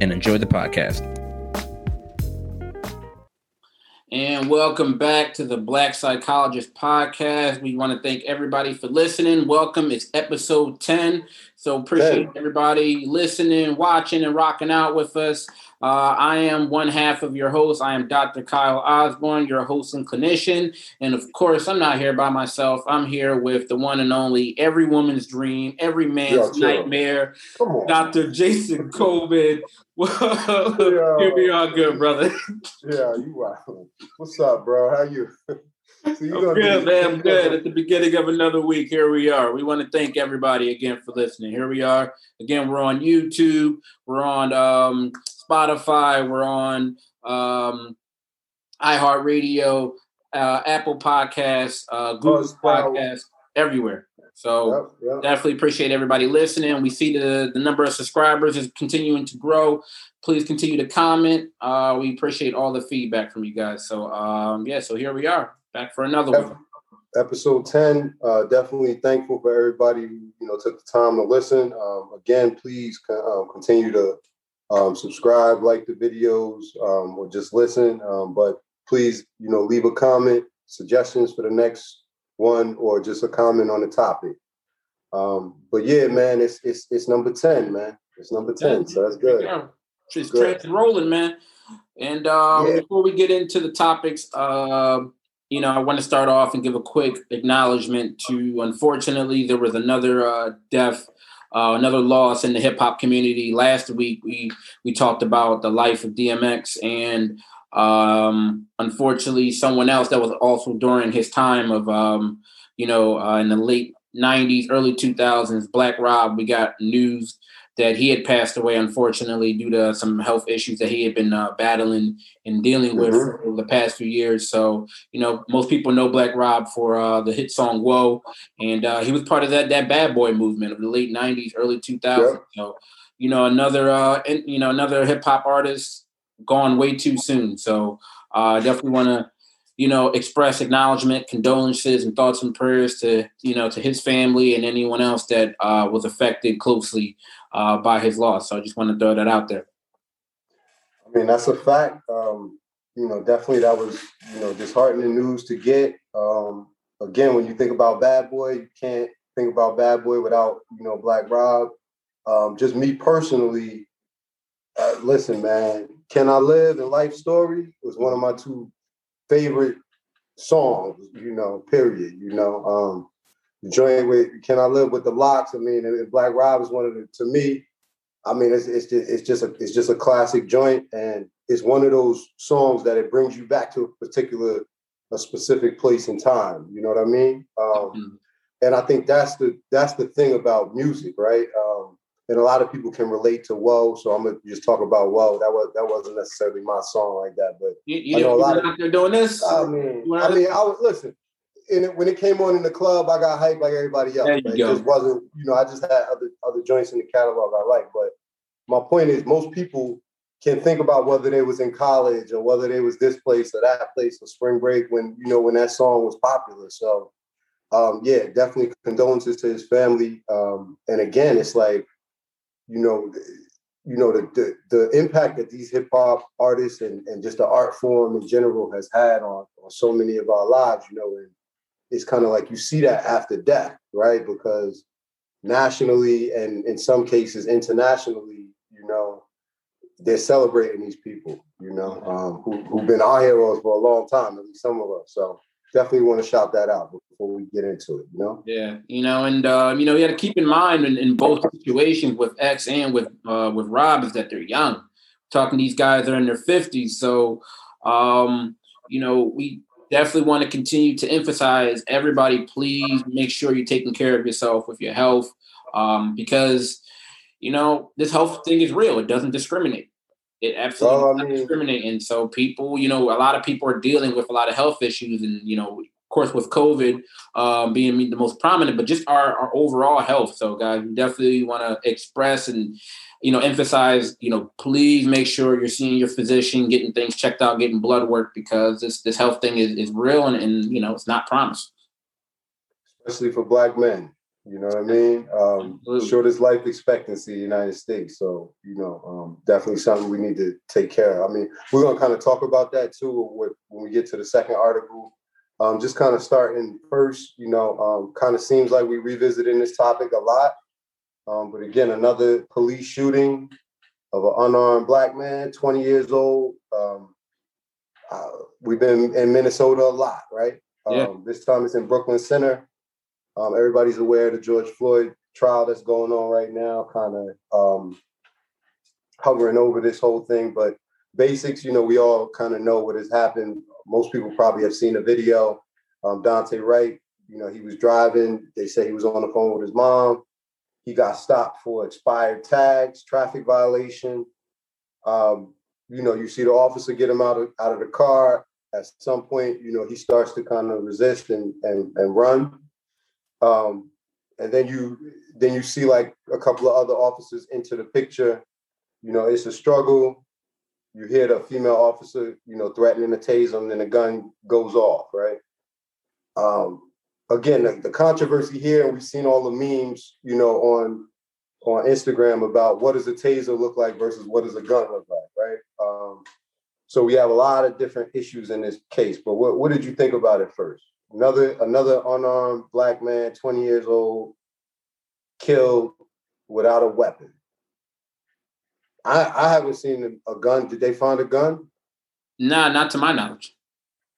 and enjoy the podcast. And welcome back to the Black Psychologist Podcast. We want to thank everybody for listening. Welcome. It's episode 10. So appreciate hey. everybody listening, watching, and rocking out with us. Uh, I am one half of your host. I am Dr. Kyle Osborne, your host and clinician. And of course, I'm not here by myself. I'm here with the one and only every woman's dream, every man's nightmare, Dr. Jason Coleman. here we are, good brother. Yeah, you are. What's up, bro? How you? So I'm good, man. I'm good. At the beginning of another week, here we are. We want to thank everybody again for listening. Here we are. Again, we're on YouTube. We're on um, Spotify. We're on um, iHeartRadio, uh, Apple Podcasts, uh, Google Podcasts, everywhere. So yep, yep. definitely appreciate everybody listening. We see the, the number of subscribers is continuing to grow. Please continue to comment. Uh, we appreciate all the feedback from you guys. So um, yeah, so here we are back for another one. Episode 10. Uh, definitely thankful for everybody who you know took the time to listen. Um, again, please uh, continue to um, subscribe, like the videos, um, or just listen. Um, but please, you know, leave a comment, suggestions for the next one, or just a comment on the topic. Um, but yeah, man, it's it's it's number ten, man. It's number ten, so that's good. Yeah. It's good. rolling, man. And um, yeah. before we get into the topics, uh, you know, I want to start off and give a quick acknowledgement to. Unfortunately, there was another uh, death uh, another loss in the hip hop community. Last week we we talked about the life of DMX, and um, unfortunately, someone else that was also during his time of um, you know uh, in the late '90s, early 2000s, Black Rob. We got news that he had passed away, unfortunately, due to some health issues that he had been uh, battling and dealing with mm-hmm. for the past few years. So, you know, most people know Black Rob for uh, the hit song "Whoa," and uh, he was part of that that bad boy movement of the late '90s, early 2000s. Yep. So, you know, another uh, you know another hip hop artist gone way too soon. So, I uh, definitely want to you know, express acknowledgement, condolences, and thoughts and prayers to you know to his family and anyone else that uh, was affected closely uh, by his loss. So I just want to throw that out there. I mean, that's a fact. Um, you know, definitely that was you know disheartening news to get. Um, again, when you think about Bad Boy, you can't think about Bad Boy without you know Black Rob. Um, just me personally, uh, listen, man, "Can I Live" and "Life Story" was one of my two favorite songs, you know, period. You know, um, the joint with Can I Live with the LOX? I mean, and Black Rob is one of the to me, I mean, it's it's just it's just a it's just a classic joint, and it's one of those songs that it brings you back to a particular a specific place and time. You know what I mean? Um, mm-hmm. And I think that's the that's the thing about music, right? Um, and a lot of people can relate to "Whoa," so I'm gonna just talk about "Whoa." That was that wasn't necessarily my song like that, but you, you, I know a lot of they're doing this. I mean, I mean, I was listen. And it, when it came on in the club, I got hyped like everybody else. It just wasn't, you know, I just had other other joints in the catalog I like. But my point is, most people can think about whether they was in college or whether they was this place or that place or spring break when you know when that song was popular. So um, yeah, definitely condolences to his family. Um, and again, it's like you know, you know the, the, the impact that these hip hop artists and, and just the art form in general has had on, on so many of our lives, you know, and it's kind of like you see that after death, right? Because nationally and in some cases internationally, you know, they're celebrating these people, you know, um, who, who've been our heroes for a long time, at least some of us. So definitely want to shout that out before we get into it. You know. Yeah, you know, and uh, you know, you got to keep in mind in, in, both situations with X and with uh, with Rob is that they're young. talking these guys are in their fifties, so um, you know, we definitely want to continue to emphasize everybody. Please make sure you're taking care of yourself with your health, um, because you know this health thing is real. It doesn't discriminate. It absolutely well, I mean, And So people, you know, a lot of people are dealing with a lot of health issues, and you know, course, with COVID um, being the most prominent, but just our, our overall health. So, guys, we definitely want to express and you know emphasize. You know, please make sure you're seeing your physician, getting things checked out, getting blood work because this this health thing is, is real and, and you know it's not promised. Especially for Black men. You know what I mean? Um, shortest life expectancy in the United States. So, you know, um, definitely something we need to take care of. I mean, we're going to kind of talk about that too with, when we get to the second article. Um, just kind of starting first, you know, um, kind of seems like we revisiting this topic a lot. Um, but again, another police shooting of an unarmed black man, 20 years old. Um, uh, we've been in Minnesota a lot, right? Yeah. This time it's in Brooklyn Center. Um, everybody's aware of the George Floyd trial that's going on right now, kind of um, hovering over this whole thing. But basics, you know, we all kind of know what has happened. Most people probably have seen the video. Um, Daunte Wright, you know, he was driving. They say he was on the phone with his mom. He got stopped for expired tags, traffic violation. Um, you know, you see the officer get him out of out of the car. At some point, you know, he starts to kind of resist and and, and run. Um, and then you then you see like a couple of other officers into the picture. You know, it's a struggle. You hear the female officer, you know, threatening to tase him, then the gun goes off, right? Um, again, the, the controversy here, and we've seen all the memes, you know, on on Instagram about what does a taser look like versus what does a gun look like, right? Um, so we have a lot of different issues in this case. But what, what did you think about it first? Another another unarmed black man, 20 years old, killed without a weapon. I I haven't seen a, gun. Did they find a gun? Nah, not to my knowledge.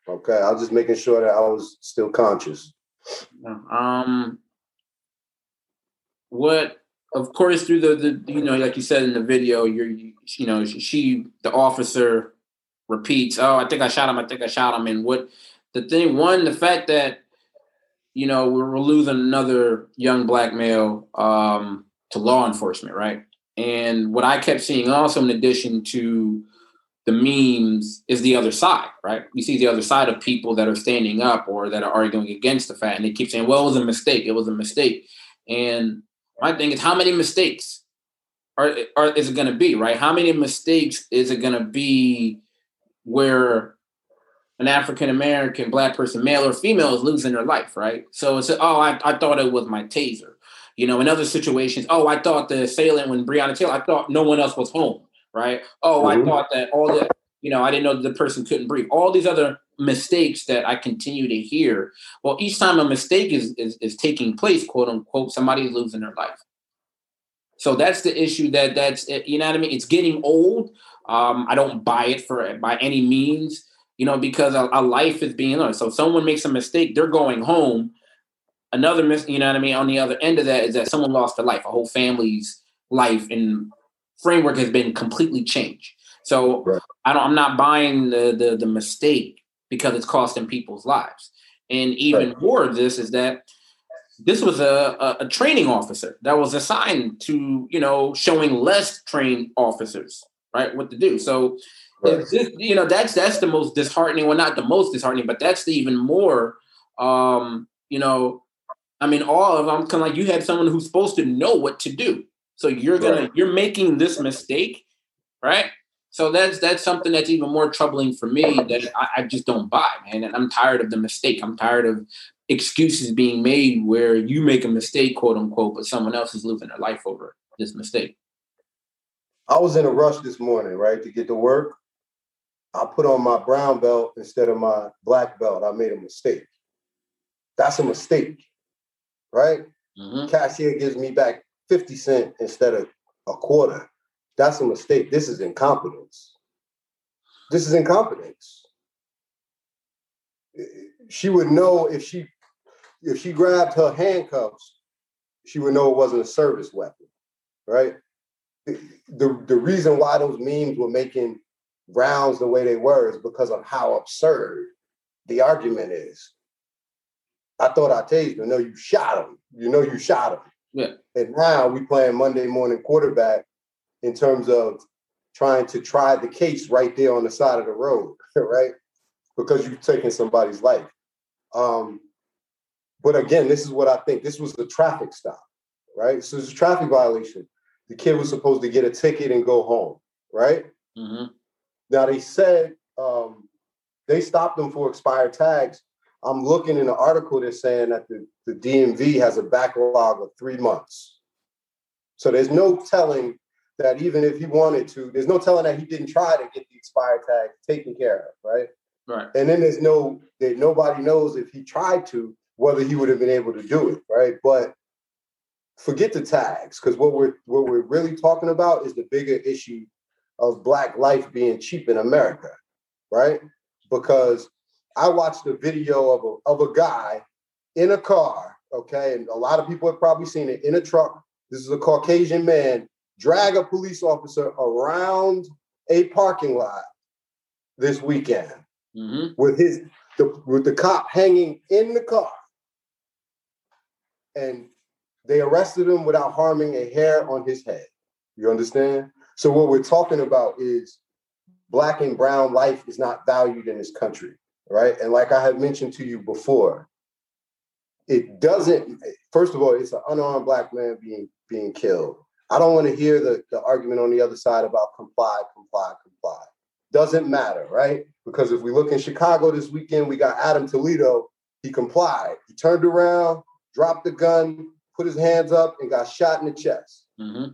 Okay, I was just making sure that I was still conscious. Um, what? Of course, through the the you know, like you said in the video, you're you, you know she the officer repeats, "Oh, I think I shot him. I think I shot him." And what the thing one the fact that you know we're, losing another young black male um, to law enforcement right and what i kept seeing also in addition to the memes is the other side right we see the other side of people that are standing up or that are arguing against the fact and they keep saying well it was a mistake it was a mistake and my thing is how many mistakes are, are is it going to be right how many mistakes is it going to be where an African American black person, male or female, is losing their life, right? So it's oh, I, I thought it was my taser. You know, in other situations, oh, I thought the assailant when Breonna Taylor, I thought no one else was home, right? Oh, mm-hmm. I thought that all the, you know, I didn't know the person couldn't breathe. All these other mistakes that I continue to hear. Well, each time a mistake is is, is taking place, quote unquote, somebody's losing their life. So that's the issue that that's you know what I mean. It's getting old. Um, I don't buy it for by any means you know, because a, a life is being learned. So if someone makes a mistake, they're going home. Another mis, you know what I mean. On the other end of that is that someone lost their life, a whole family's life and framework has been completely changed. So right. I don't, I'm not buying the, the the mistake because it's costing people's lives. And even right. more of this is that this was a, a, a, training officer that was assigned to, you know, showing less trained officers, right, what to do. So Right. You know, that's that's the most disheartening. Well, not the most disheartening, but that's the even more. Um, you know, I mean, all of them kind of like you had someone who's supposed to know what to do. So you're gonna right. you're making this mistake, right? So that's that's something that's even more troubling for me that I, I just don't buy, man. And I'm tired of the mistake. I'm tired of excuses being made where you make a mistake, quote unquote, but someone else is losing their life over this mistake. I was in a rush this morning, right, to get to work. I put on my brown belt instead of my black belt. I made a mistake. That's a mistake, right? Mm-hmm. Cashier gives me back 50 cent instead of a quarter. That's a mistake. This is incompetence. This is incompetence. She would know if she if she grabbed her handcuffs, she would know it wasn't a service weapon, right? The, the reason why those memes were making rounds the way they were is because of how absurd the argument is. I thought I tased him. No, you shot him. You know you shot him. Yeah. And now we playing Monday morning quarterback in terms of trying to try the case right there on the side of the road, right? Because you've taken somebody's life. Um, but again, this is what I think. This was a traffic stop, right? So it's a traffic violation. The kid was supposed to get a ticket and go home, right? Mm-hmm. Now they said um, they stopped them for expired tags. I'm looking in the article they're saying that the, the DMV has a backlog of three months. So there's no telling that even if he wanted to, there's no telling that he didn't try to get the expired tag taken care of, right? Right. And then there's no that nobody knows if he tried to whether he would have been able to do it, right? But forget the tags because what we're what we're really talking about is the bigger issue of black life being cheap in America, right? Because I watched a video of a of a guy in a car, okay, and a lot of people have probably seen it in a truck. This is a Caucasian man drag a police officer around a parking lot this weekend mm-hmm. with his the, with the cop hanging in the car and they arrested him without harming a hair on his head. You understand? So what we're talking about is black and brown life is not valued in this country, right? And like I had mentioned to you before, it doesn't. First of all, it's an unarmed black man being being killed. I don't want to hear the, the argument on the other side about comply, comply, comply. Doesn't matter, right? Because if we look in Chicago this weekend, we got Adam Toledo. He complied. He turned around, dropped the gun, put his hands up, and got shot in the chest. Mm-hmm.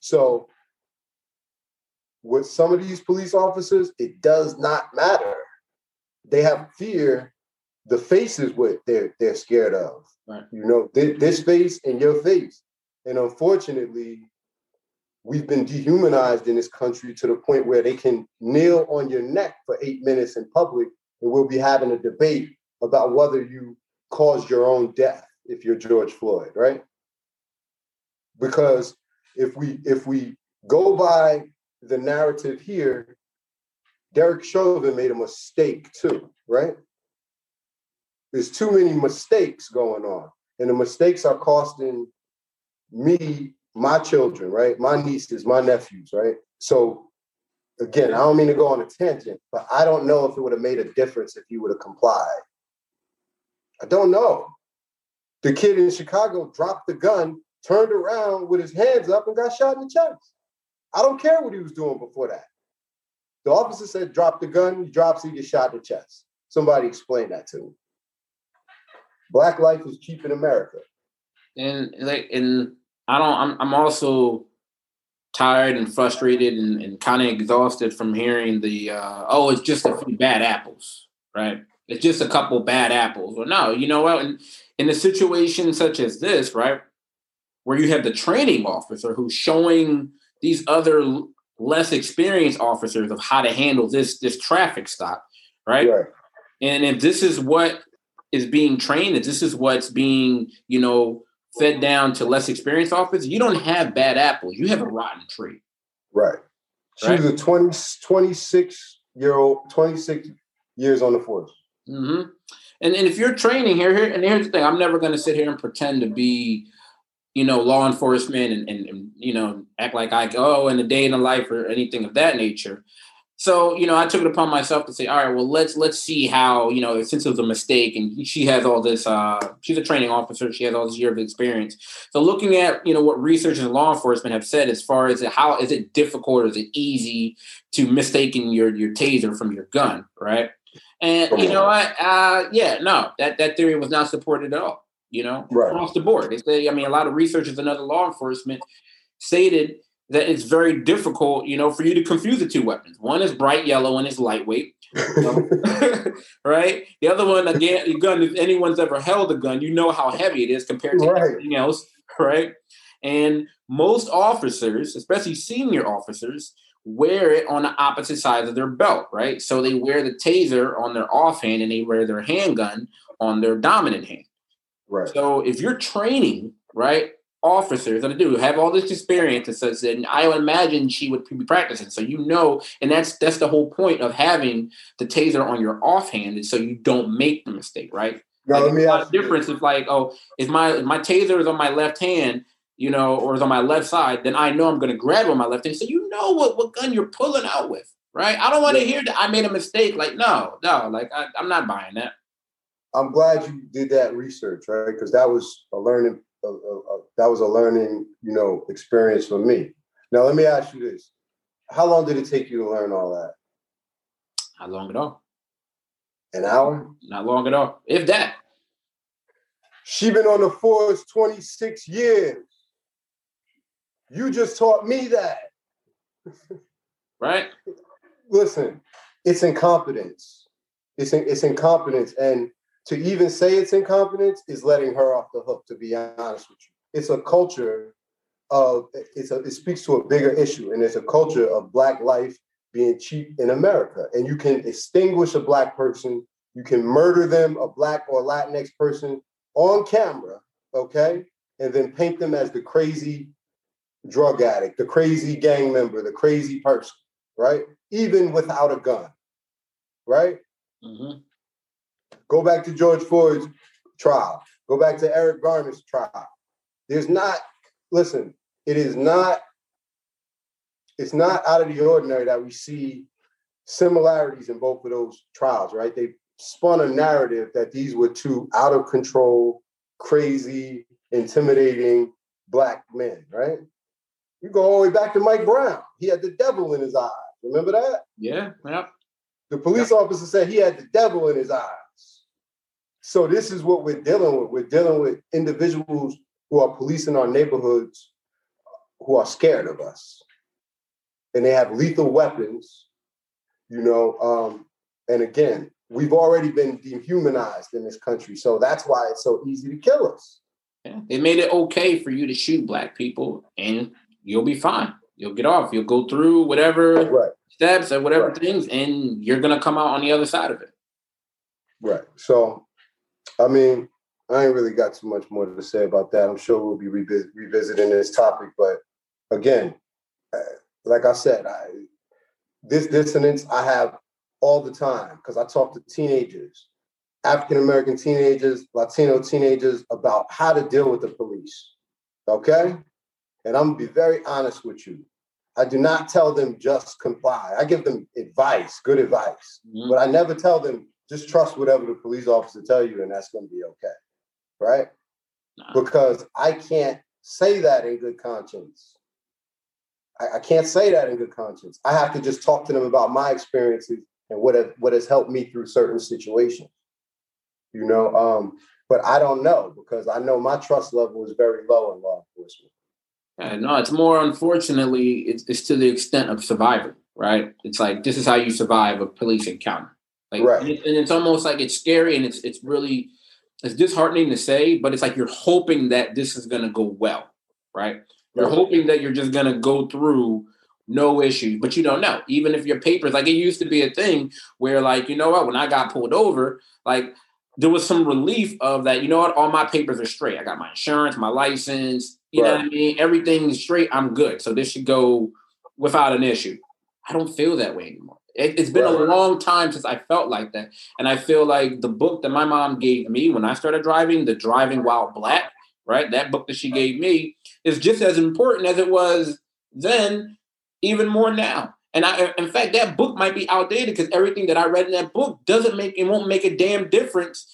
So, with some of these police officers, it does not matter. They have fear. The face is what they're they're scared of. Right. You know, th- this face and your face. And unfortunately, we've been dehumanized in this country to the point where they can kneel on your neck for eight minutes in public, and we'll be having a debate about whether you caused your own death if you're George Floyd, right? Because if we if we go by the narrative here, Derek Chauvin made a mistake too, right? There's too many mistakes going on, and the mistakes are costing me my children, right? My nieces, my nephews, right? So again, I don't mean to go on a tangent, but I don't know if it would have made a difference if you would have complied. I don't know. The kid in Chicago dropped the gun, turned around with his hands up, and got shot in the chest. I don't care what he was doing before that. The officer said, drop the gun, he drops, he gets shot the chest. Somebody explain that to me. Black life is cheap in America. And like and I don't I'm I'm also tired and frustrated and, and kind of exhausted from hearing the uh, oh it's just a few bad apples, right? It's just a couple bad apples. Well, no, you know what? In, in a situation such as this, right, where you have the training officer who's showing these other less experienced officers of how to handle this this traffic stop, right? right. And if this is what is being trained, if this is what's being, you know, fed down to less experienced officers, you don't have bad apples. You have a rotten tree. Right. She right? was a 20, 26 year old, 26 years on the force. Mm-hmm. And, and if you're training here, here, and here's the thing, I'm never going to sit here and pretend to be, you know, law enforcement and, and, and, you know, act like I go oh, in a day in the life or anything of that nature. So, you know, I took it upon myself to say, all right, well, let's let's see how, you know, since it was a mistake and she has all this, uh, she's a training officer, she has all this year of experience. So looking at, you know, what researchers and law enforcement have said as far as how is it difficult or is it easy to mistaken your your taser from your gun, right? And you know what? Uh, yeah, no, that that theory was not supported at all. You know, right. across the board. They say, I mean, a lot of researchers and other law enforcement stated that it's very difficult, you know, for you to confuse the two weapons. One is bright yellow and it's lightweight, right? The other one, again, your gun. If anyone's ever held a gun, you know how heavy it is compared to right. anything else, right? And most officers, especially senior officers, wear it on the opposite sides of their belt, right? So they wear the taser on their offhand and they wear their handgun on their dominant hand. Right. So if you're training, right, officers that do have all this experience and says and I would imagine she would be practicing. So you know, and that's that's the whole point of having the taser on your offhand is so you don't make the mistake, right? Now, like, let me ask difference is like, oh, if my if my taser is on my left hand, you know, or is on my left side, then I know I'm going to grab on my left hand. So you know what what gun you're pulling out with, right? I don't want to hear that I made a mistake. Like no, no, like I, I'm not buying that. I'm glad you did that research, right? Because that was a learning, a, a, a, that was a learning, you know, experience for me. Now let me ask you this: How long did it take you to learn all that? Not long at all. An hour? Not long at all, if that. She been on the force 26 years. You just taught me that. right? Listen, it's incompetence. It's in, it's incompetence, and to even say it's incompetence is letting her off the hook. To be honest with you, it's a culture of it's a, it speaks to a bigger issue, and it's a culture of black life being cheap in America. And you can extinguish a black person, you can murder them, a black or Latinx person, on camera, okay, and then paint them as the crazy drug addict, the crazy gang member, the crazy person, right? Even without a gun, right? Mm-hmm. Go back to George Floyd's trial. Go back to Eric Garner's trial. There's not, listen, it is not, it's not out of the ordinary that we see similarities in both of those trials, right? They spun a narrative that these were two out of control, crazy, intimidating black men, right? You go all the way back to Mike Brown. He had the devil in his eyes. Remember that? Yeah, yeah. The police yep. officer said he had the devil in his eyes. So this is what we're dealing with. We're dealing with individuals who are policing our neighborhoods who are scared of us. And they have lethal weapons, you know. Um, and again, we've already been dehumanized in this country. So that's why it's so easy to kill us. Yeah. They made it okay for you to shoot black people and you'll be fine. You'll get off. You'll go through whatever right. steps and whatever right. things, and you're gonna come out on the other side of it. Right. So, I mean, I ain't really got too much more to say about that. I'm sure we'll be revis- revisiting this topic, but again, uh, like I said, I, this dissonance I have all the time because I talk to teenagers, African American teenagers, Latino teenagers about how to deal with the police. Okay? And I'm gonna be very honest with you. I do not tell them just comply. I give them advice, good advice, mm-hmm. but I never tell them just trust whatever the police officer tell you, and that's gonna be okay, right? Because I can't say that in good conscience. I, I can't say that in good conscience. I have to just talk to them about my experiences and what have, what has helped me through certain situations. You know, um, but I don't know because I know my trust level is very low in law enforcement. Yeah, no, it's more unfortunately, it's, it's to the extent of survival, right? It's like this is how you survive a police encounter. Like, right. and, it, and it's almost like it's scary and it's it's really it's disheartening to say, but it's like you're hoping that this is going to go well, right? You're right. hoping that you're just going to go through no issues, but you don't know. Even if your papers, like it used to be a thing where, like, you know what, when I got pulled over, like there was some relief of that, you know what, all my papers are straight. I got my insurance, my license, you right. know what I mean? Everything's straight. I'm good. So this should go without an issue. I don't feel that way anymore. It, has been right. a long time since I felt like that. And I feel like the book that my mom gave me when I started driving, The Driving While Black, right? That book that she gave me is just as important as it was then, even more now. And I, in fact, that book might be outdated because everything that I read in that book doesn't make it won't make a damn difference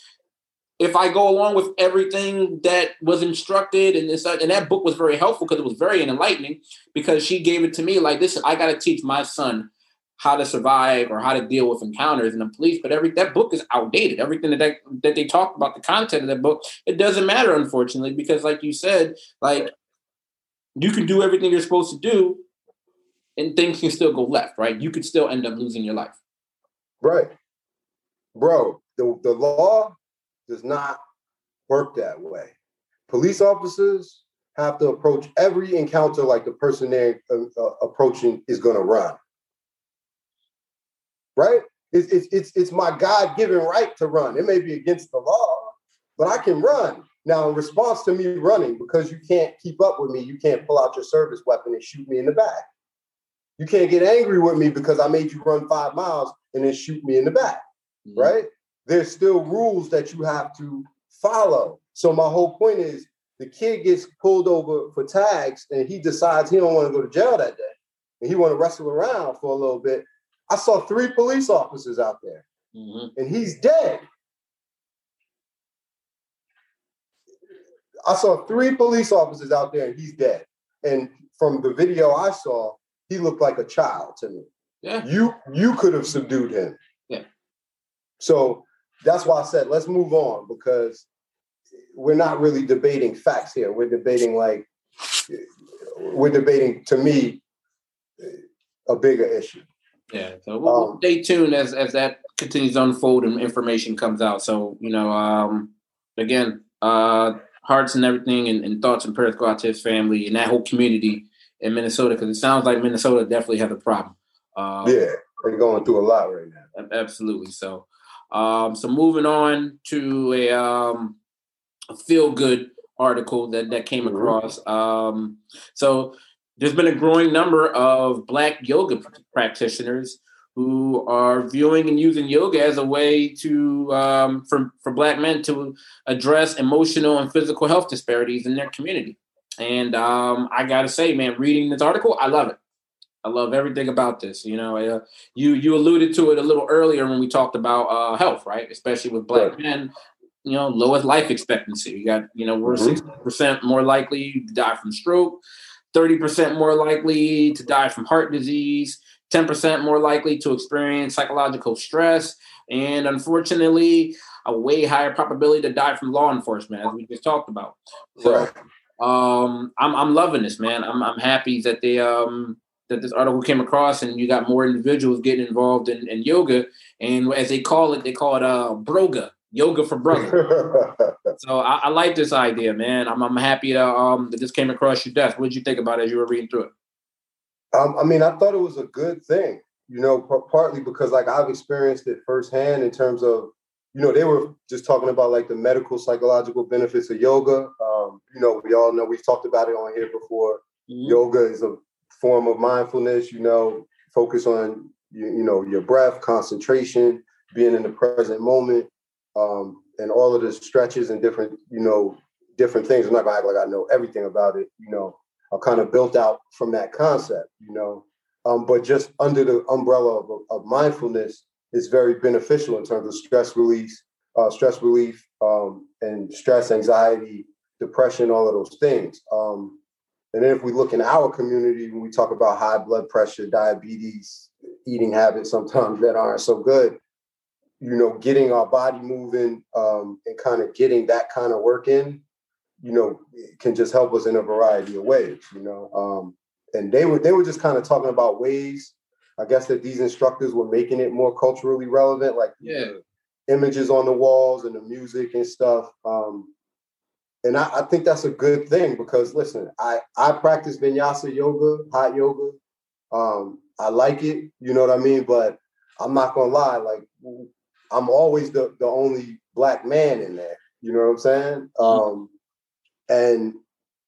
if I go along with everything that was instructed and this and that book was very helpful because it was very enlightening because she gave it to me like this I got to teach my son how to survive or how to deal with encounters in the police but every that book is outdated everything that they, that they talk about the content of that book it doesn't matter unfortunately because like you said like you can do everything you're supposed to do and things can still go left right you could still end up losing your life right bro the, the law does not work that way. Police officers have to approach every encounter like the person they're uh, uh approaching is going to run. Right? It's, it's, it's, it's my God given right to run. It may be against the law, but I can run. Now, in response to me running, because you can't keep up with me, you can't pull out your service weapon and shoot me in the back. You can't get angry with me because I made you run five miles and then shoot me in the back, mm-hmm. right? there's still rules that you have to follow. So my whole point is the kid gets pulled over for tags and he decides he don't want to go to jail that day and he want to wrestle around for a little bit. I saw three police officers out there mm-hmm. and he's dead. I saw three police officers out there and he's dead. And from the video I saw, he looked like a child to me. Yeah. You you could have subdued him. Yeah. So that's why I said let's move on because we're not really debating facts here. We're debating like we're debating to me a bigger issue. Yeah, so we'll, um, stay tuned as as that continues to unfold and information comes out. So you know, um, again, uh, hearts and everything, and, and thoughts and prayers go out to his family and that whole community in Minnesota because it sounds like Minnesota definitely has a problem. Uh, yeah, they're going through a lot right now. Absolutely. So, um, so moving on to a um, a feel good article that that came mm-hmm. across. Um, so there's been a growing number of black yoga practitioners who are viewing and using yoga as a way to um, for for black men to address emotional and physical health disparities in their community. And um, I gotta say, man, reading this article, I love it. I love everything about this. You know, uh, you you alluded to it a little earlier when we talked about uh, health, right? Especially with black right. men you know, lowest life expectancy. We got, you know, we're mm-hmm. 60 mm-hmm. percent more likely to die from stroke, 30% more likely to die from heart disease, 10% more likely to experience psychological stress, and unfortunately, a way higher probability to die from law enforcement, as we just talked about. So um I'm I'm loving this, man. I'm I'm happy that they um that this article came across and you got more individuals getting involved in, in yoga. And as they call it, they call it uh broga yoga for brother. so I, I, like this idea, man. I'm, I'm happy that, um, that this came across your desk. What did you think about it as you were reading through it? Um, I mean, I thought it was a good thing, you know, p- partly because like I've experienced it firsthand in terms of, you know, they were just talking about like the medical psychological benefits of yoga. Um, you know, we all know we've talked about it on here before. Mm-hmm. Yoga is a form of mindfulness, you know, focus on you, you know your breath, concentration, being in the present moment um, and all of the stretches and different, you know, different things. I'm not gonna act like I know everything about it. You know, I'm kind of built out from that concept. You know, um, but just under the umbrella of, of mindfulness is very beneficial in terms of stress release, uh, stress relief, um, and stress, anxiety, depression, all of those things. Um, and then if we look in our community, when we talk about high blood pressure, diabetes, eating habits sometimes that aren't so good, you know, getting our body moving um, and kind of getting that kind of work in, you know, can just help us in a variety of ways, you know. Um, and they were they were just kind of talking about ways, I guess that these instructors were making it more culturally relevant, like yeah. images on the walls and the music and stuff. Um, and I, I, think that's a good thing because listen, I I practice vinyasa yoga, hot yoga. Um, I like it, you know what I mean. But I'm not gonna lie, like I'm always the, the only black man in there. You know what I'm saying? Mm-hmm. Um, and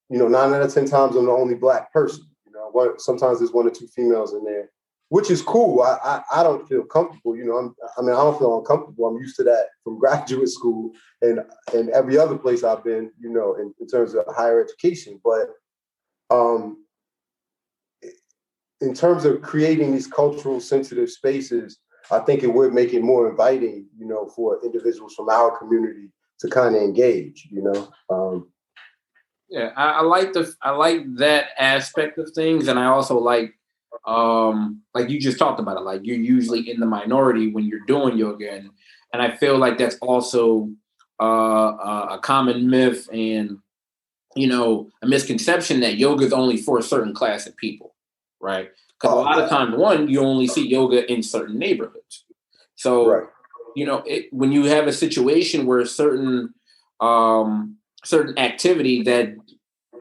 you know, nine out of ten times I'm the only black person. You know, one, sometimes there's one or two females in there, which is cool. I, I, I don't feel comfortable. You know, I'm, I mean, I don't feel uncomfortable. I'm used to that from graduate school and and every other place I've been. You know, in, in terms of higher education, but um, in terms of creating these cultural sensitive spaces I think it would make it more inviting, you know, for individuals from our community to kind of engage, you know. Um, yeah, I, I, like the I like that aspect of things, and I also like, um, like you just talked about it. Like you're usually in the minority when you're doing yoga, and and I feel like that's also uh, a common myth and you know a misconception that yoga is only for a certain class of people, right? Because oh, a lot of times, one, you only see yoga in certain neighborhoods. So, right. you know, it, when you have a situation where certain um, certain activity that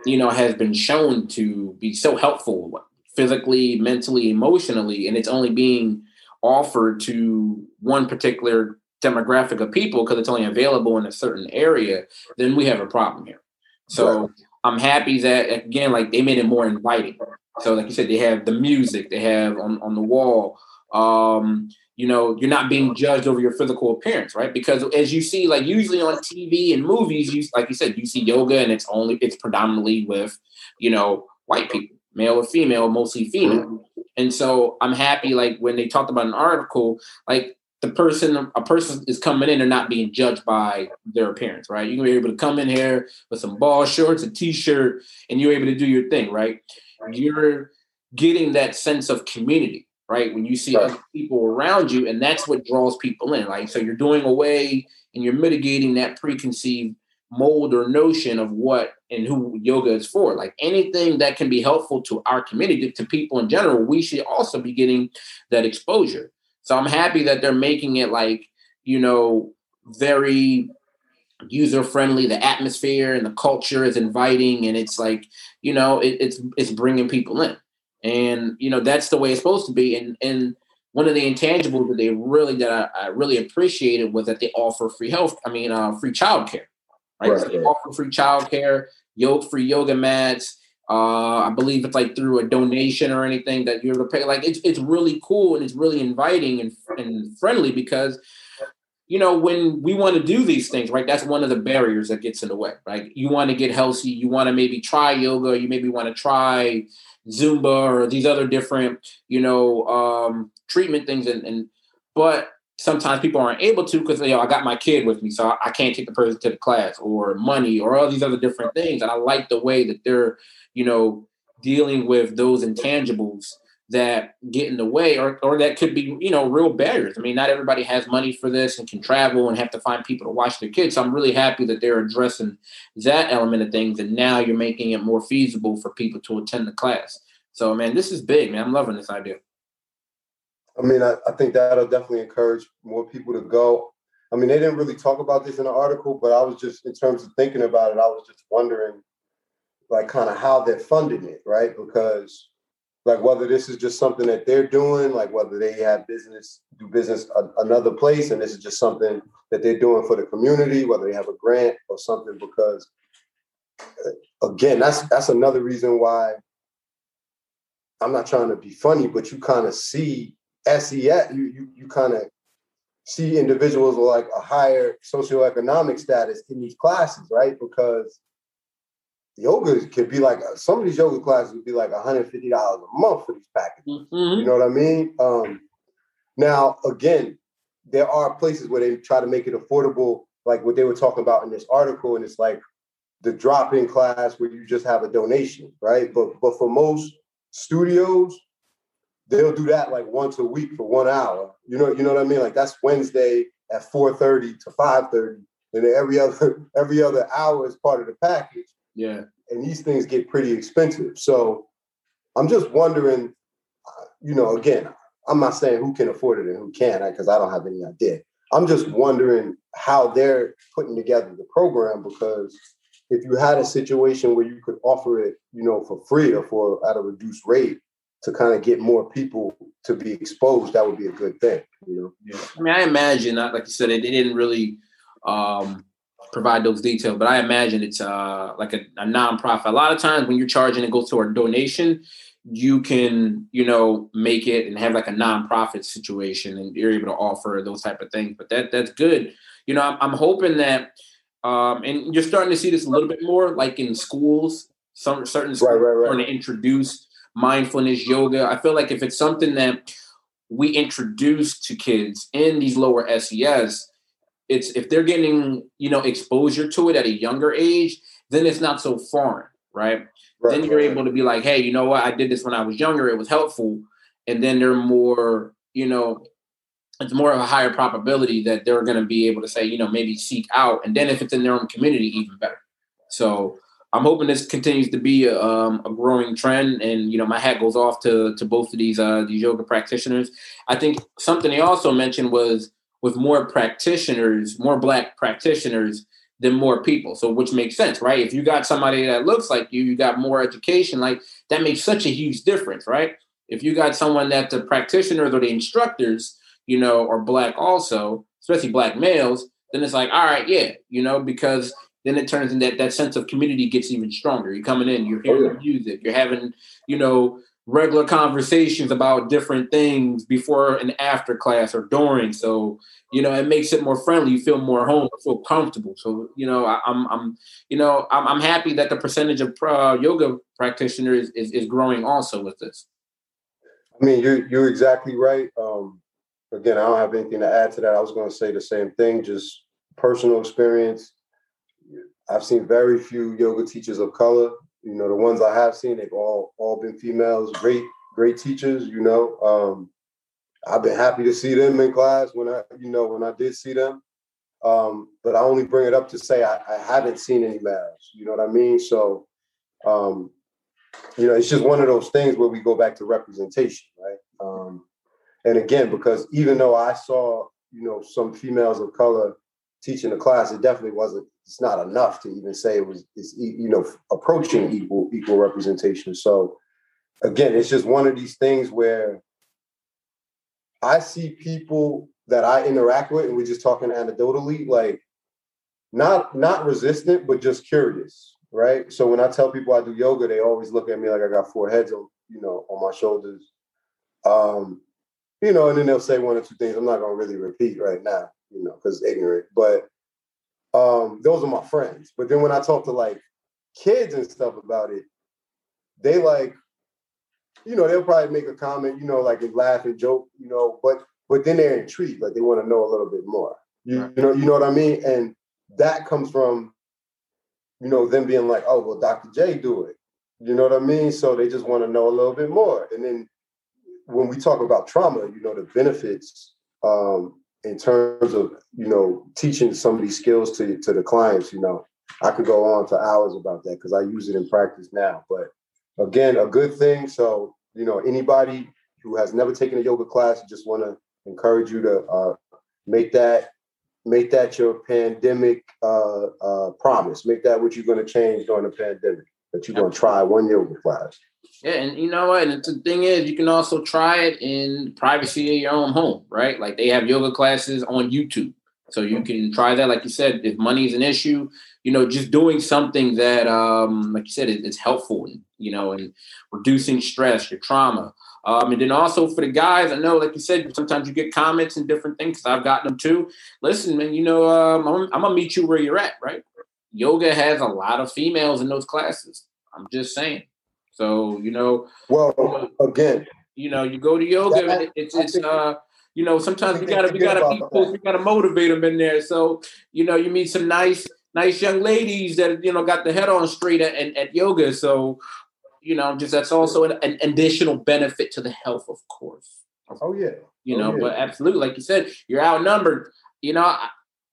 you know has been shown to be so helpful physically, mentally, emotionally, and it's only being offered to one particular demographic of people because it's only available in a certain area, then we have a problem here. So right. I'm happy that again, like they made it more inviting. So, like you said, they have the music, they have on, on the wall. Um, you know you're not being judged over your physical appearance right? Because as you see like usually on tv and movies you like you said you see yoga and it's only it's predominantly with you know white people male or female mostly female. And so i'm happy like when they talked about an article like the person a person is coming in and not being judged by their appearance right? You're able to come in here with some ball shorts a t-shirt and you're able to do your thing right you're getting that sense of community right? When you see right. other people around you, and that's what draws people in. Like, so you're doing away and you're mitigating that preconceived mold or notion of what and who yoga is for. Like anything that can be helpful to our community, to people in general, we should also be getting that exposure. So I'm happy that they're making it like, you know, very user friendly the atmosphere and the culture is inviting and it's like you know it, it's it's bringing people in and you know that's the way it's supposed to be and and one of the intangibles that they really that I, I really appreciated was that they offer free health i mean uh, free childcare right, right. So they offer free childcare yoga free yoga mats uh, I believe it's like through a donation or anything that you're to pay. Like it's it's really cool and it's really inviting and, and friendly because you know when we want to do these things, right? That's one of the barriers that gets in the way. Right? You want to get healthy, you want to maybe try yoga, you maybe want to try Zumba or these other different, you know, um, treatment things. And, and but sometimes people aren't able to because you know I got my kid with me, so I can't take the person to the class or money or all these other different things. And I like the way that they're, you know, dealing with those intangibles that get in the way or, or that could be you know real barriers. I mean not everybody has money for this and can travel and have to find people to watch their kids. So i'm really happy that they're addressing that element of things and now you're making it more feasible for people to attend the class. So man this is big man. I'm loving this idea. I mean i, I think that'll definitely encourage more people to go. I mean they didn't really talk about this in the article but i was just in terms of thinking about it i was just wondering like kind of how they're funding it right? Because like whether this is just something that they're doing, like whether they have business, do business a, another place, and this is just something that they're doing for the community, whether they have a grant or something. Because uh, again, that's that's another reason why I'm not trying to be funny, but you kind of see SES, you you, you kind of see individuals with like a higher socioeconomic status in these classes, right? Because yoga could be like some of these yoga classes would be like $150 a month for these packages. Mm-hmm. You know what I mean? Um, now, again, there are places where they try to make it affordable, like what they were talking about in this article, and it's like the drop-in class where you just have a donation, right? But but for most studios, they'll do that like once a week for one hour. You know, you know what I mean? Like that's Wednesday at 4:30 to 5:30, and every other every other hour is part of the package. Yeah. And these things get pretty expensive. So I'm just wondering, you know, again, I'm not saying who can afford it and who can't, because I don't have any idea. I'm just wondering how they're putting together the program because if you had a situation where you could offer it, you know, for free or for at a reduced rate to kind of get more people to be exposed, that would be a good thing, you know. Yeah. I mean, I imagine, that, like you said, they didn't really um, provide those details, but I imagine it's uh, like a, a nonprofit. A lot of times when you're charging it goes to a donation, you can you know make it and have like a nonprofit situation, and you're able to offer those type of things. But that that's good. You know, I'm, I'm hoping that, um, and you're starting to see this a little bit more, like in schools. Some certain schools right, right, right. starting to introduce mindfulness yoga. I feel like if it's something that we introduce to kids in these lower SES, it's if they're getting you know exposure to it at a younger age, then it's not so foreign, right? right then you're right. able to be like, hey, you know what? I did this when I was younger. It was helpful, and then they're more, you know, it's more of a higher probability that they're going to be able to say, you know, maybe seek out, and then if it's in their own community, even better. So I'm hoping this continues to be a, um, a, growing trend, and you know, my hat goes off to to both of these uh, these yoga practitioners. I think something they also mentioned was with more practitioners, more black practitioners than more people. So which makes sense, right? If you got somebody that looks like you, you got more education, like that makes such a huge difference, right? If you got someone that the practitioners or the instructors, you know, are black also, especially black males, then it's like, all right, yeah, you know, because then it turns in that that sense of community gets even stronger. You're coming in, you're hearing oh, yeah. music, you're having, you know, regular conversations about different things before and after class or during. So you know, it makes it more friendly. You feel more home, feel comfortable. So you know, I, am I'm, I'm you know I'm, I'm happy that the percentage of uh, yoga practitioners is, is growing also with this. I mean, you're you're exactly right. Um, again, I don't have anything to add to that. I was going to say the same thing, just personal experience. I've seen very few yoga teachers of color. You know, the ones I have seen, they've all all been females. Great, great teachers. You know, um, I've been happy to see them in class when I, you know, when I did see them. Um, but I only bring it up to say I, I, haven't seen any males. You know what I mean? So, um, you know, it's just one of those things where we go back to representation, right? Um, and again, because even though I saw, you know, some females of color teaching the class, it definitely wasn't. It's not enough to even say it was. It's you know approaching equal equal representation. So again, it's just one of these things where I see people that I interact with, and we're just talking anecdotally, like not not resistant, but just curious, right? So when I tell people I do yoga, they always look at me like I got four heads on, you know, on my shoulders. Um, you know, and then they'll say one or two things I'm not gonna really repeat right now, you know, because ignorant. But um, those are my friends. But then when I talk to like kids and stuff about it, they like, you know, they'll probably make a comment, you know, like and laugh and joke, you know, but but then they're intrigued, like they want to know a little bit more. You, right. you know, you know what I mean? And that comes from, you know, them being like, oh, well, Dr. J do it. You know what I mean? So they just want to know a little bit more. And then when we talk about trauma, you know, the benefits um, in terms of, you know, teaching some of these skills to, to the clients, you know, I could go on for hours about that because I use it in practice now. But again, a good thing. So, you know, anybody who has never taken a yoga class, just want to encourage you to uh, make that make that your pandemic uh, uh, promise. Make that what you're going to change during the pandemic. That you're going to try one yoga class. Yeah, and you know what? And the thing is, you can also try it in privacy of your own home, right? Like they have yoga classes on YouTube, so you can try that. Like you said, if money is an issue, you know, just doing something that, um, like you said, is helpful, you know, and reducing stress, your trauma. Um, and then also for the guys, I know, like you said, sometimes you get comments and different things. Cause I've gotten them too. Listen, man, you know, um, I'm, I'm gonna meet you where you're at, right? Yoga has a lot of females in those classes. I'm just saying. So you know, well, again, you know, you go to yoga. That, it's it's uh, you know, sometimes we gotta we gotta be we gotta motivate them in there. So you know, you meet some nice nice young ladies that you know got the head on straight at, at, at yoga. So you know, just that's also an, an, additional benefit to the health, of course. Oh yeah, you oh, know, yeah. but absolutely, like you said, you're outnumbered. You know,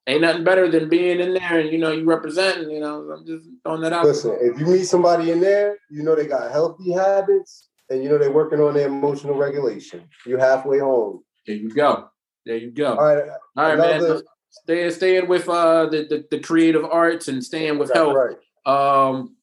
ain't nothing better than being in there and you know you representing. You know, I'm just throwing that out. Listen, if you meet somebody in there, you know they got healthy habits and you know they're working on their emotional regulation. You're halfway home. There you go. There you go. All right, all right, another, man. Staying staying with uh the, the, the creative arts and staying with health. Right. Um,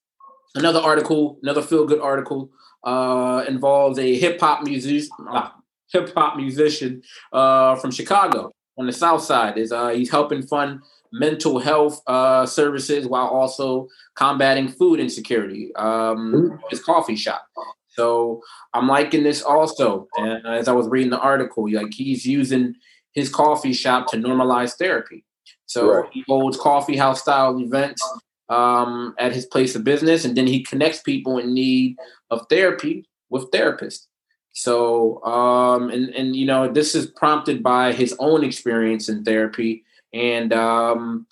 another article, another feel good article, uh, involves a hip hop musician, uh, hip hop musician uh, from Chicago on the south side is uh, he's helping fund mental health uh, services while also combating food insecurity. Um, his coffee shop. So I'm liking this also. And as I was reading the article, like he's using his coffee shop to normalize therapy. So right. he holds coffee house style events um, at his place of business, and then he connects people in need of therapy with therapists. So, um, and and you know, this is prompted by his own experience in therapy, and um,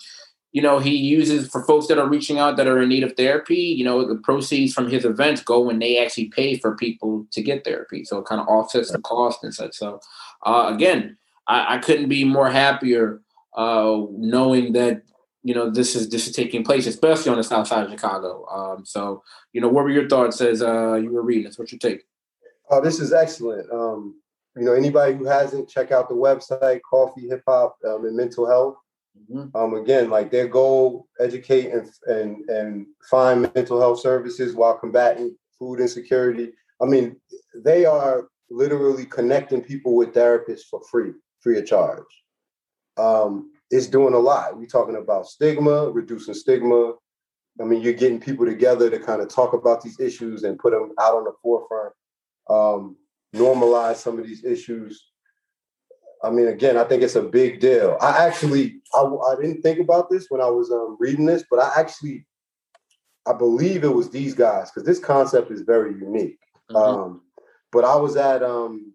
you know, he uses for folks that are reaching out that are in need of therapy. You know, the proceeds from his events go when they actually pay for people to get therapy, so it kind of offsets the cost and such. So, uh, again, I, I couldn't be more happier uh, knowing that you know this is this is taking place, especially on the south side of Chicago. Um, so, you know, what were your thoughts as uh, you were reading? That's what your take. Oh, this is excellent. Um, you know, anybody who hasn't, check out the website, Coffee Hip Hop um, and Mental Health. Mm-hmm. Um, again, like their goal, educate and, and and find mental health services while combating food insecurity. I mean, they are literally connecting people with therapists for free, free of charge. Um, it's doing a lot. We're talking about stigma, reducing stigma. I mean, you're getting people together to kind of talk about these issues and put them out on the forefront um, normalize some of these issues. I mean, again, I think it's a big deal. I actually, I, I didn't think about this when I was um, reading this, but I actually, I believe it was these guys because this concept is very unique. Mm-hmm. Um, but I was at, um,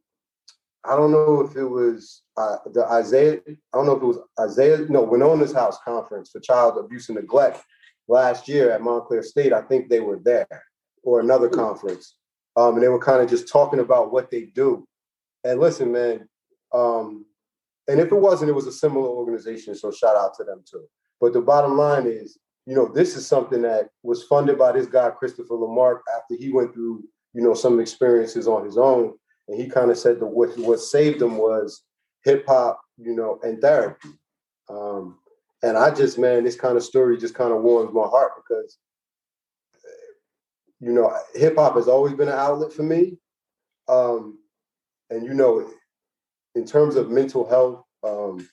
I don't know if it was uh, the Isaiah, I don't know if it was Isaiah, no, Winona's House Conference for Child Abuse and Neglect last year at Montclair State. I think they were there or another conference. Um, and they were kind of just talking about what they do. And listen, man, um, and if it wasn't, it was a similar organization. So shout out to them too. But the bottom line is, you know, this is something that was funded by this guy, Christopher LeMark, after he went through, you know, some experiences on his own. And he kind of said that what, what saved him was hip hop, you know, and therapy. Um, and I just, man, this kind of story just kind of warms my heart because, you know, hip hop has always been an outlet for me. Um, and, you know, in terms of mental health um,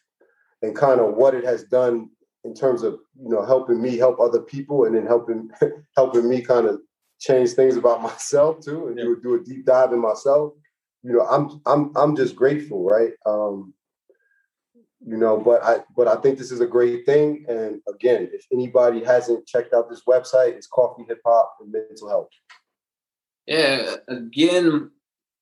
and kind of what it has done in terms of, you know, helping me help other people and then helping, helping me kind of change things about myself too and yeah. do, do a deep dive in myself. You know, I'm, I'm, I'm just grateful, right? Um, you know but i but i think this is a great thing. And again if anybody hasn't checked out this website it's coffee hip hop and mental health. Yeah again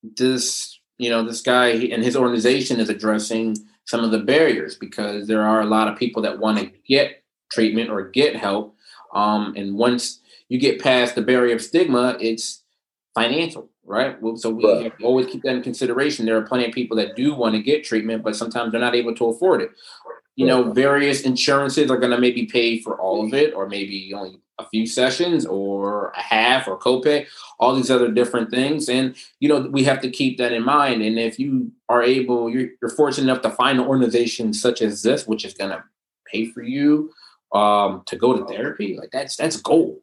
this you know this guy and his organization is addressing some of the barriers because there are a lot of people that want to get treatment or get help. Um, and once you get past the barrier of stigma it's financial right? So we right. always keep that in consideration. There are plenty of people that do want to get treatment, but sometimes they're not able to afford it. You know, various insurances are going to maybe pay for all of it, or maybe only a few sessions, or a half, or copay. All these other different things, and you know, we have to keep that in mind. And if you are able, you're, you're fortunate enough to find an organization such as this, which is going to pay for you um, to go to therapy, like that's that's gold.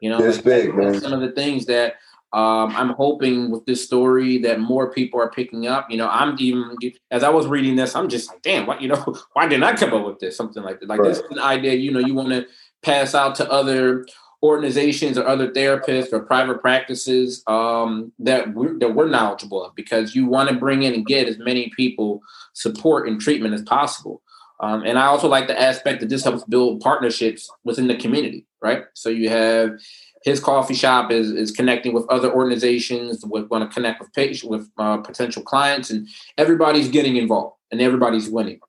You know, it's like, big, man. Some of the things that um, I'm hoping with this story that more people are picking up. You know, I'm even as I was reading this, I'm just like, damn, what you know, why didn't I come up with this? Something like that. Like right. this is an idea, you know, you want to pass out to other organizations or other therapists or private practices um, that we're, that we're knowledgeable of because you want to bring in and get as many people support and treatment as possible. Um, and I also like the aspect that this helps build partnerships within the community, right? So you have his coffee shop is is connecting with other organizations with want to connect with with uh, potential clients and everybody's getting involved and everybody's winning.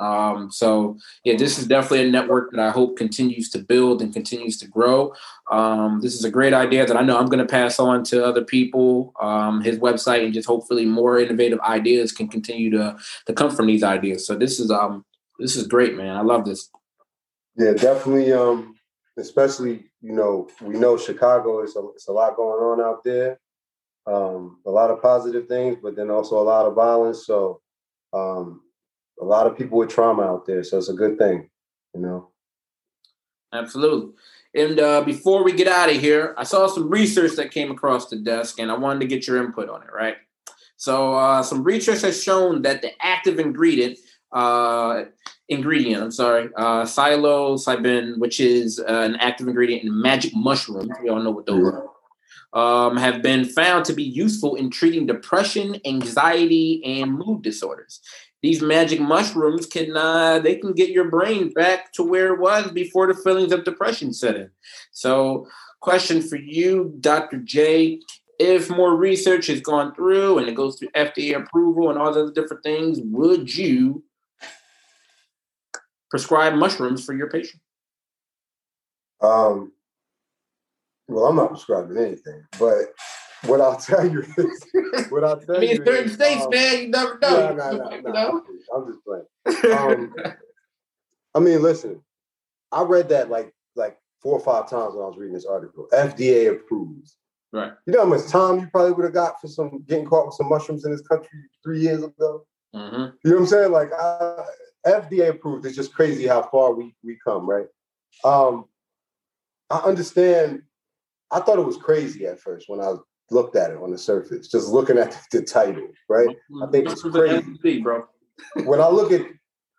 Um, so yeah this is definitely a network that i hope continues to build and continues to grow. Um, this is a great idea that i know i'm going to pass on to other people um, his website and just hopefully more innovative ideas can continue to to come from these ideas. So this is um this is great man. I love this. Yeah definitely um especially you know we know Chicago is a, it's a lot going on out there, um, a lot of positive things, but then also a lot of violence. So um, a lot of people with trauma out there, so it's a good thing, you know. Absolutely. And uh, before we get out of here, I saw some research that came across the desk, and I wanted to get your input on it. Right. So uh, some research has shown that the active ingredient uh, ingredient. I'm sorry, uh, psilocybin, which is uh, an active ingredient in magic mushrooms. We all know what those are. Um, have been found to be useful in treating depression, anxiety, and mood disorders. These magic mushrooms can uh, they can get your brain back to where it was before the feelings of depression set in. So, question for you, Dr. J: If more research has gone through and it goes through FDA approval and all the different things, would you prescribe mushrooms for your patient? Um, well, I'm not prescribing anything, but what I'll tell you is, what I'll tell I mean, you, certain is, states, um, man, you never know. I'm just playing. Um, I mean, listen, I read that like like four or five times when I was reading this article. FDA approves. Right. You know how much time you probably would have got for some getting caught with some mushrooms in this country three years ago. Mm-hmm. You know what I'm saying? Like, I, FDA approved. It's just crazy how far we we come, right? Um, I understand. I thought it was crazy at first when I looked at it on the surface, just looking at the, the title, right? I think it's crazy, bro. when I look at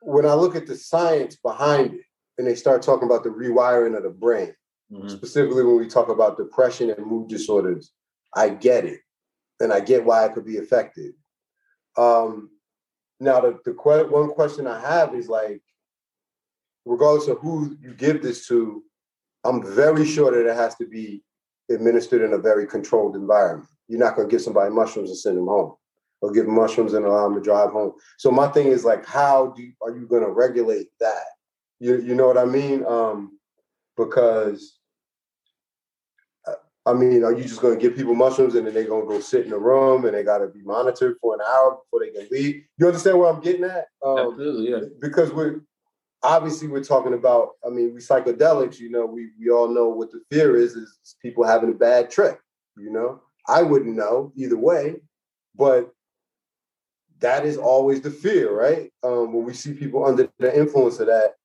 when I look at the science behind it, and they start talking about the rewiring of the brain, mm-hmm. specifically when we talk about depression and mood disorders, I get it. and I get why it could be effective. Um, now, the, the que- one question I have is like, regardless of who you give this to, I'm very sure that it has to be administered in a very controlled environment. You're not going to give somebody mushrooms and send them home, or give them mushrooms and allow them to drive home. So my thing is like, how do you, are you going to regulate that? You you know what I mean? Um, because I mean, are you just going to give people mushrooms and then they're going to go sit in a room and they got to be monitored for an hour before they can leave? You understand where I'm getting at? Um, Absolutely, yeah. Because we're obviously we're talking about. I mean, we psychedelics. You know, we we all know what the fear is: is people having a bad trip. You know, I wouldn't know either way, but that is always the fear, right? Um, when we see people under the influence of that,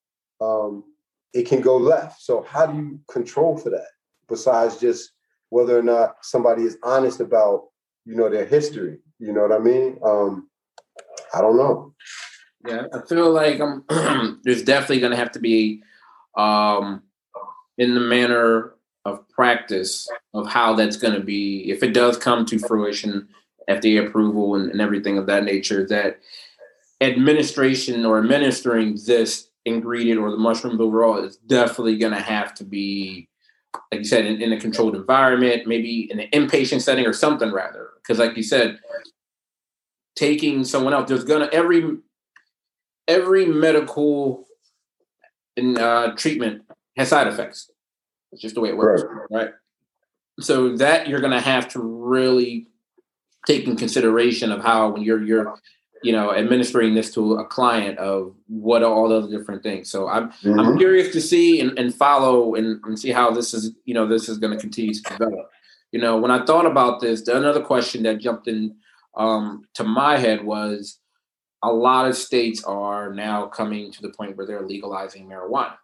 um, it can go left. So how do you control for that? Besides just whether or not somebody is honest about you know their history. You know what I mean? Um, I don't know. Yeah, I feel like I'm, there's definitely going to have to be um, in the manner of practice of how that's going to be if it does come to fruition, FDA approval and, and everything of that nature. That administration or administering this ingredient or the mushrooms overall is definitely going to have to be like you said, in, in, a controlled environment, maybe in an inpatient setting or something rather. Because like you said, taking someone else, there's gonna every every medical in, uh, treatment has side effects. It's just the way it works, right. right? So that you're gonna have to really take in consideration of how when you're you're you know administering this to a client of what are all the different things so i'm mm-hmm. i'm curious to see and, and follow and, and, see how this is you know this is going to continue to develop you know when i thought about this another question that jumped in um, to my head was a lot of states are now coming to the point where they're legalizing marijuana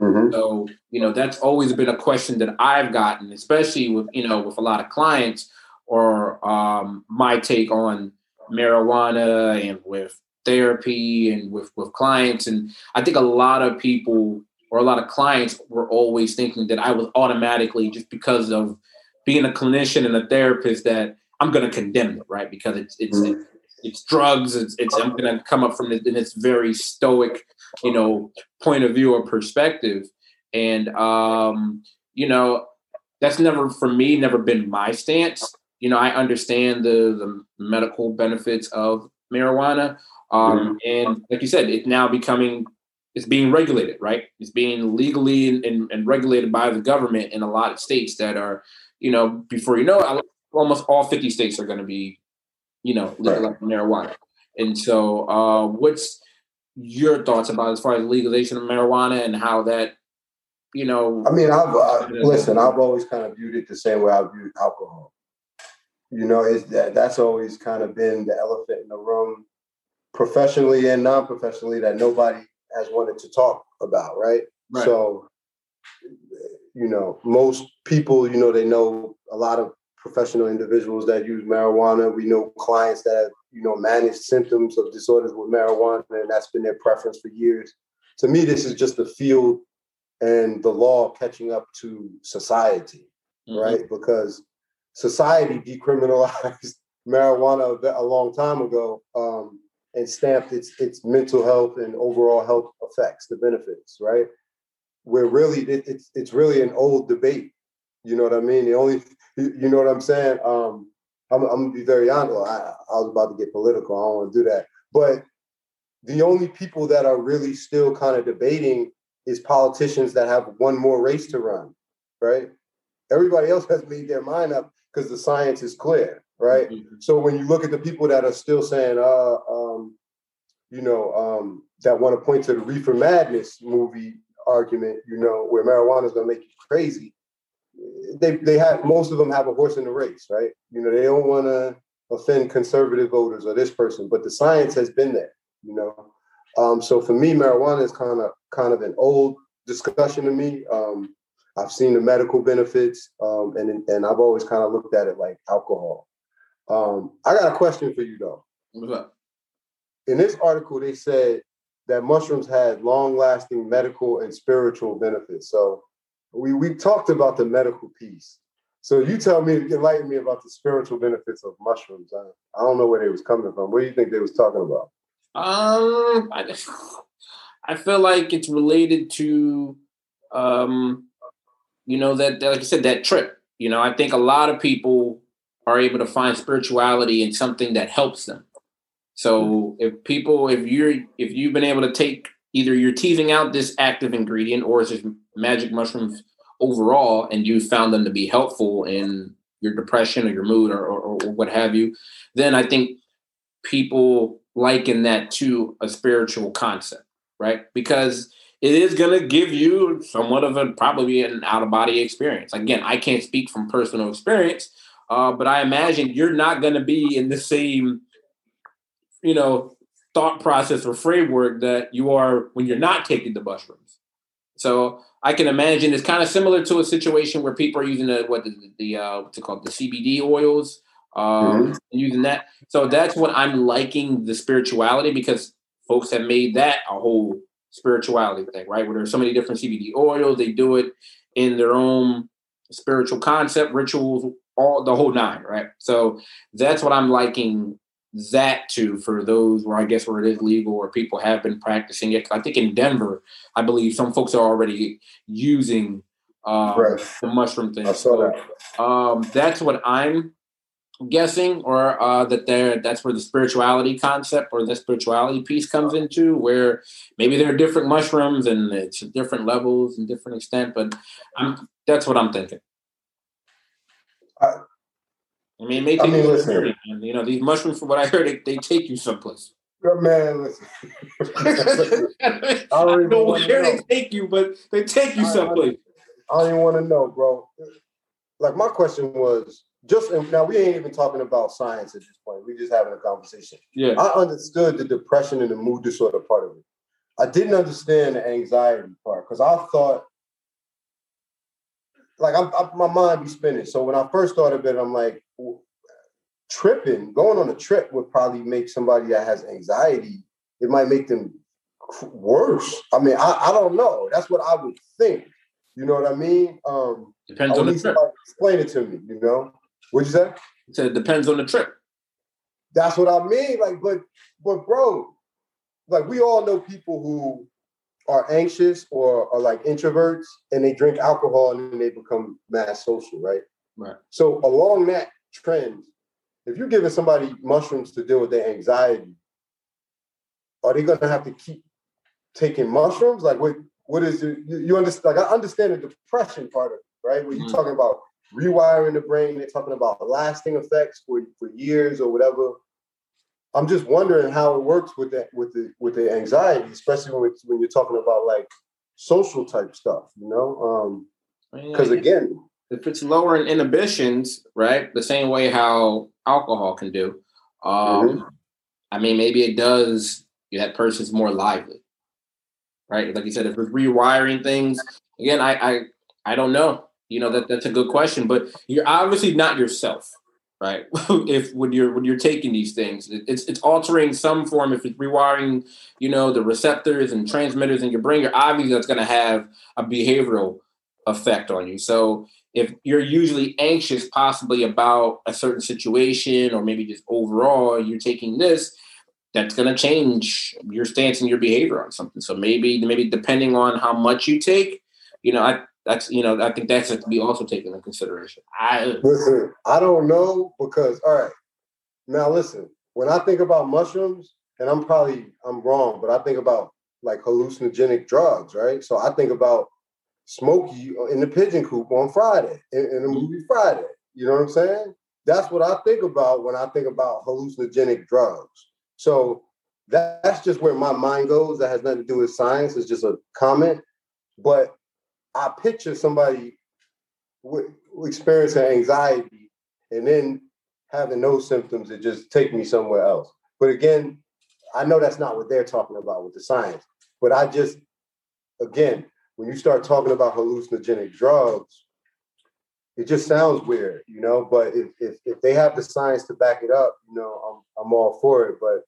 mm-hmm. so you know that's always been a question that i've gotten especially with you know with a lot of clients or um, my take on marijuana and with therapy and with with clients. And i think a lot of people or a lot of clients were always thinking that i was automatically just because of being a clinician and a therapist that i'm going to condemn it right? Because it's it's mm-hmm. it's drugs it's, it's i'm going to come up from this in this very stoic you know point of view or perspective. And um you know that's never for me never been my stance you know, I understand the the medical benefits of marijuana, um, and like you said, it's now becoming it's being regulated, right? It's being legally and, and, regulated by the government in a lot of states that are, you know, before you know it, almost all 50 states are going to be, you know, legalizing right. marijuana. And so, uh, what's your thoughts about as far as legalization of marijuana and how that, you know? I mean, I've uh, listen. I've always kind of viewed it the same way I viewed alcohol. You know, it's that that's always kind of been the elephant in the room, professionally and non-professionally, that nobody has wanted to talk about, right? right? So, you know, most people, you know, they know a lot of professional individuals that use marijuana. We know clients that have, you know, managed symptoms of disorders with marijuana, and that's been their preference for years. To me, this is just the field and the law catching up to society, mm-hmm. right? Because society decriminalized marijuana a long time ago um, and stamped its its mental health and overall health effects, the benefits, right? We're really it, it's it's really an old debate. You know what I mean? The only you know what I'm saying. Um, I'm, I'm gonna be very honest. I, I was about to get political. I don't want to do that, but the only people that are really still kind of debating is politicians that have one more race to run, right? Everybody else has made their mind up because the science is clear, right? Mm-hmm. So when you look at the people that are still saying, uh, um, you know, um, that want to point to the Reefer Madness movie argument, you know, where marijuana is going to make you crazy. They they have most of them have a horse in the race, right? You know, they don't want to offend conservative voters or this person, but the science has been there, you know. Um, so for me, marijuana is kind of kind of an old discussion to me. Um, I've seen the medical benefits, um, and and I've always kind of looked at it like alcohol. Um, I got a question for you though. What's up? In this article, they said that mushrooms had long-lasting medical and spiritual benefits. So we we talked about the medical piece. So you tell me, enlighten me about the spiritual benefits of mushrooms. I, I don't know where they was coming from. What do you think they was talking about? Um, I, I feel like it's related to, um, you know, that like I said, that trip. You know, I think a lot of people are able to find spirituality in something that helps them. So mm-hmm. if people, if you're, if you've been able to take either you're teasing out this active ingredient or it's just magic mushrooms overall and you found them to be helpful in your depression or your mood or, or, or what have you, then I think people liken that to a spiritual concept, right? Because it is going to give you somewhat of a probably an out of body experience. Again, I can't speak from personal experience, uh, but I imagine you're not going to be in the same, you know, thought process or framework that you are when you're not taking the mushrooms. So I can imagine it's kind of similar to a situation where people are using the what the, the uh, what's it called the CBD oils, um, mm-hmm. using that. So that's what I'm liking the spirituality because folks have made that a whole spirituality thing, right? Where there's so many different CBD oils, they do it in their own spiritual concept, rituals, all the whole nine, right? So that's what I'm liking that too for those where I guess where it is legal or people have been practicing it. I think in Denver, I believe some folks are already using um, the mushroom thing. So that. um, that's what I'm guessing, or uh, that there that's where the spirituality concept or the spirituality piece comes into, where maybe there are different mushrooms and it's different levels and different extent. But I'm that's what I'm thinking. I mean, it may take I mean, you listen, You know, these mushrooms, from what I heard, they, they take you someplace. Man, listen. I don't even know where they take you, but they take you someplace. I don't even want to know, bro. Like my question was just now we ain't even talking about science at this point. We're just having a conversation. Yeah. I understood the depression and the mood disorder part of it. I didn't understand the anxiety part because I thought like I'm, I, my mind be spinning. So when I first thought of it, I'm like, tripping, going on a trip would probably make somebody that has anxiety. It might make them worse. I mean, I, I don't know. That's what I would think. You know what I mean? Um, depends on the trip. Explain it to me. You know, what'd you say? So it depends on the trip. That's what I mean. Like, but but bro, like we all know people who are anxious or are like introverts and they drink alcohol and then they become mass social, right? Right. So along that trend, if you're giving somebody mushrooms to deal with their anxiety, are they gonna have to keep taking mushrooms? Like what what is it? You, you understand like I understand the depression part of it, right? When you're mm-hmm. talking about rewiring the brain, they're talking about lasting effects for, for years or whatever. I'm just wondering how it works with that with the with the anxiety, especially when when you're talking about like social type stuff, you know. Because um, again, if it's lowering inhibitions, right, the same way how alcohol can do, um, mm-hmm. I mean, maybe it does. That person's more lively, right? Like you said, if it's rewiring things, again, I I I don't know. You know that that's a good question, but you're obviously not yourself right? if when you're when you're taking these things, it's it's altering some form. If it's rewiring, you know, the receptors and transmitters in your brain, you're obviously that's going to have a behavioral effect on you. So if you're usually anxious, possibly about a certain situation, or maybe just overall, you're taking this. That's going to change your stance and your behavior on something. So maybe, maybe depending on how much you take, you know, I that's you know I think that's to be also taken into consideration. I listen. I don't know because all right. Now listen. When I think about mushrooms, and I'm probably I'm wrong, but I think about like hallucinogenic drugs, right? So I think about Smokey in the pigeon coop on Friday in, in the movie mm-hmm. Friday. You know what I'm saying? That's what I think about when I think about hallucinogenic drugs. So that, that's just where my mind goes. That has nothing to do with science. It's just a comment. But I picture somebody with, experiencing anxiety and then having those symptoms that just take me somewhere else. But again, I know that's not what they're talking about with the science. But I just, again, when you start talking about hallucinogenic drugs, it just sounds weird, you know. But if, if, if they have the science to back it up, you know, I'm I'm all for it. But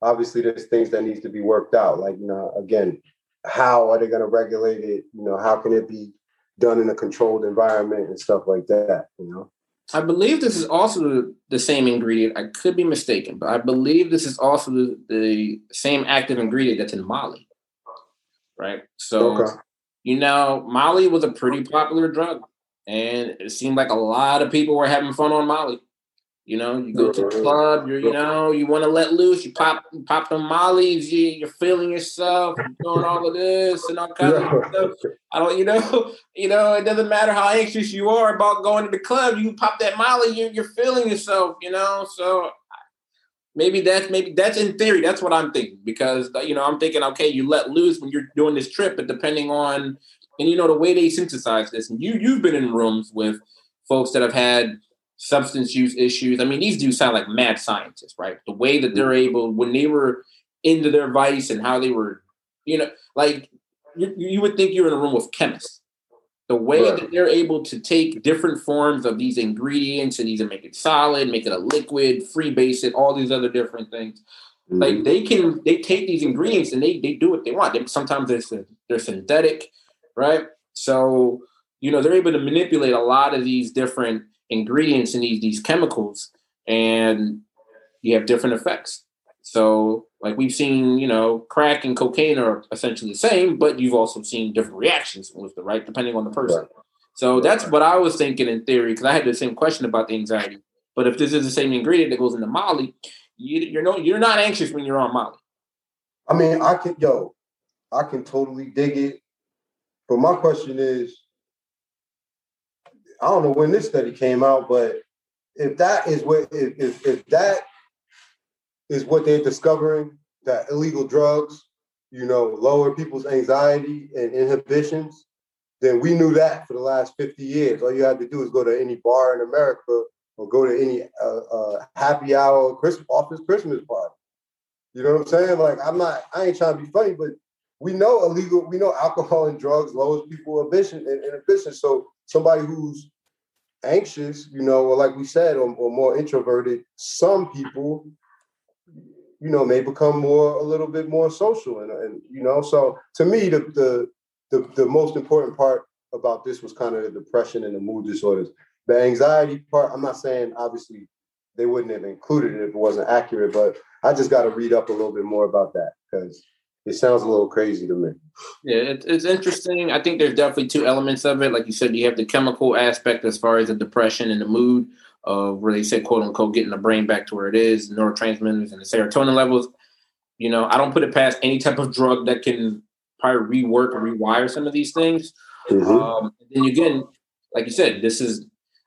obviously, there's things that needs to be worked out. Like you know, again, how are they going to regulate it? You know, how can it be done in a controlled environment and stuff like that. You know. I believe this is also the same ingredient. I could be mistaken, but I believe this is also the, the same active ingredient that's in Molly. Right. So, okay. you know, Molly was a pretty popular drug, and it seemed like a lot of people were having fun on Molly. You know, you go to the club, you're, you know, you want to let loose, you pop you pop them mollies, you, you're feeling yourself, you're doing all of this and all kinds of stuff. I don't, you know, you know, it doesn't matter how anxious you are about going to the club, you pop that molly, you, you're feeling yourself, you know. So maybe that's maybe that's in theory, that's what I'm thinking. Because uh, you know, I'm thinking, okay, you let loose when you're doing this trip, but depending on and you know the way they synthesize this, and you you've been in rooms with folks that have had substance use issues. I mean, these dudes sound like mad scientists, right? The way that they're able, when they were into their vice and how they were, you know, like you, you would think you're in a room with chemists. The way right. that they're able to take different forms of these ingredients and either make it solid, make it a liquid, freebase it, all these other different things. Mm-hmm. Like they can, they take these ingredients and they they do what they want. They, sometimes they're they're synthetic, right? So you know they're able to manipulate a lot of these different ingredients in these these chemicals and you have different effects. So like we've seen you know crack and cocaine are essentially the same but you've also seen different reactions with the right depending on the person. Right. so that's what i was thinking in theory because i had the same question about the anxiety. But if this is the same ingredient that goes into molly you, you're no you're not anxious when you're on molly. I mean i can yo i can totally dig it. But my question is I don't know when this study came out, but if that is what if, if, if that is what they're discovering that illegal drugs, you know, lower people's anxiety and inhibitions, then we knew that for the last 50 years. All you had to do is go to any bar in America or go to any uh, uh, happy hour Christmas office Christmas party. You know what I'm saying? Like I'm not, I ain't trying to be funny, but we know illegal, we know alcohol and drugs lowers people ambition and inhibition. So somebody who's anxious, you know, or like we said, or, or more introverted, some people, you know, may become more a little bit more social, and, and you know, so to me, the, the the the most important part about this was kind of the depression and the mood disorders. The anxiety part, I'm not saying obviously they wouldn't have included it if it wasn't accurate, but I just got to read up a little bit more about that because it sounds a little crazy to me. Yeah, it, it's interesting. I think there's definitely two elements of it. Like you said, you have the chemical aspect as far as the depression and the mood of where they said, quote unquote, getting the brain back to where it is, neurotransmitters and the serotonin levels. You know, I don't put it past any type of drug that can probably rework or rewire some of these things. Mm-hmm. Um, and again, like you said, this is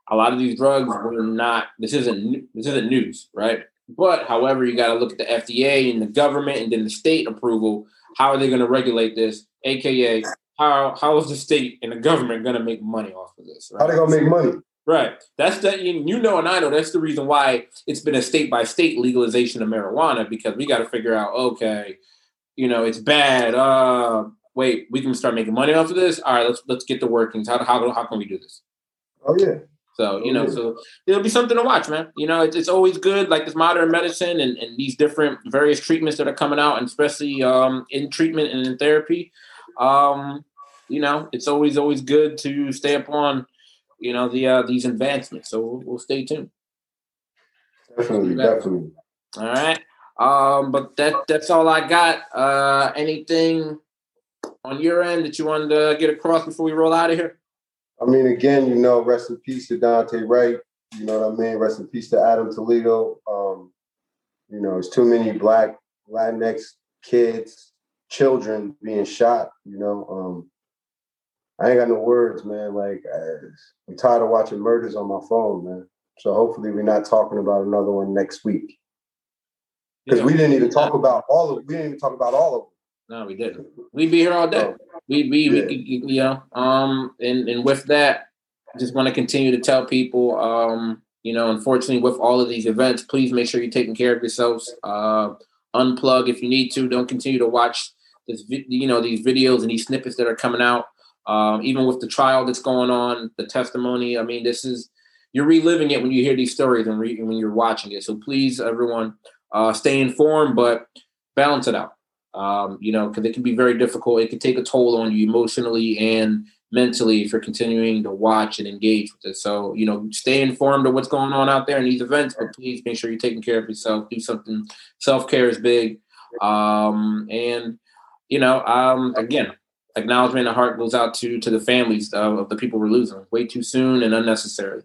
a lot of these drugs were not. This isn't this isn't news, right? But however, you got to look at the FDA and the government and then the state approval. How are they going to regulate this? AKA, how how is the state and the government going to make money off of this? Right? How they going to make money? Right. That's that you know and I know that's the reason why it's been a state by state legalization of marijuana because we got to figure out okay, you know, it's bad. Uh wait, we can start making money off of this. All right, let's let's get the workings. How how how can we do this? Oh yeah. So, you know, so it'll be something to watch, man. You know, it's, it's always good, like this modern medicine and, and these different various treatments that are coming out, and especially um, in treatment and in therapy. Um, you know, it's always, always good to stay up on, you know, the uh, these advancements. So we'll, we'll stay tuned. Definitely, definitely. All right. Um, but that that's all I got. Uh, anything on your end that you wanted to get across before we roll out of here? I mean, again, you know, rest in peace to Daunte Wright. You know what I mean? Rest in peace to Adam Toledo. Um, you know, it's too many black Latinx kids, children being shot. You know, um, I ain't got no words, man. Like I'm tired of watching murders on my phone, man. So hopefully we're not talking about another one next week. Because yeah. we didn't even talk about all of we didn't even talk about all of them. No, we didn't. We'd be here all day. We, we, yeah. we, you know, um, and, and with that, I just want to continue to tell people, um, you know, unfortunately, with all of these events, please make sure you're taking care of yourselves. Uh, unplug if you need to. Don't continue to watch this, you know, these videos and these snippets that are coming out. Um, even with the trial that's going on, the testimony. I mean, this is you're reliving it when you hear these stories and re- when you're watching it. So please, everyone, uh, stay informed, but balance it out um, you know, because it can be very difficult. It can take a toll on you emotionally and mentally for continuing to watch and engage with it. So, you know, stay informed of what's going on out there in these events, but please make sure you're taking care of yourself. Do something. Self care is big. Um, and, you know, um, again, acknowledgement and heart goes out to to the families of, of the people we're losing way too soon and unnecessarily.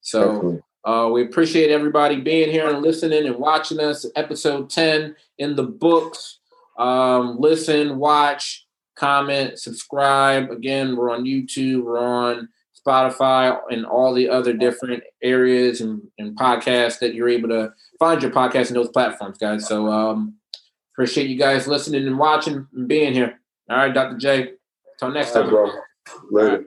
So uh, we appreciate everybody being here and listening and watching us. Episode 10 in the books. Um, listen, watch, comment, subscribe. Again, we're on YouTube, we're on Spotify, and all the other different areas and, and podcasts that you're able to find your podcast in those platforms, guys. So um, appreciate you guys listening and watching and being here. All right, Dr. J. Until next time. Right, bro. Later.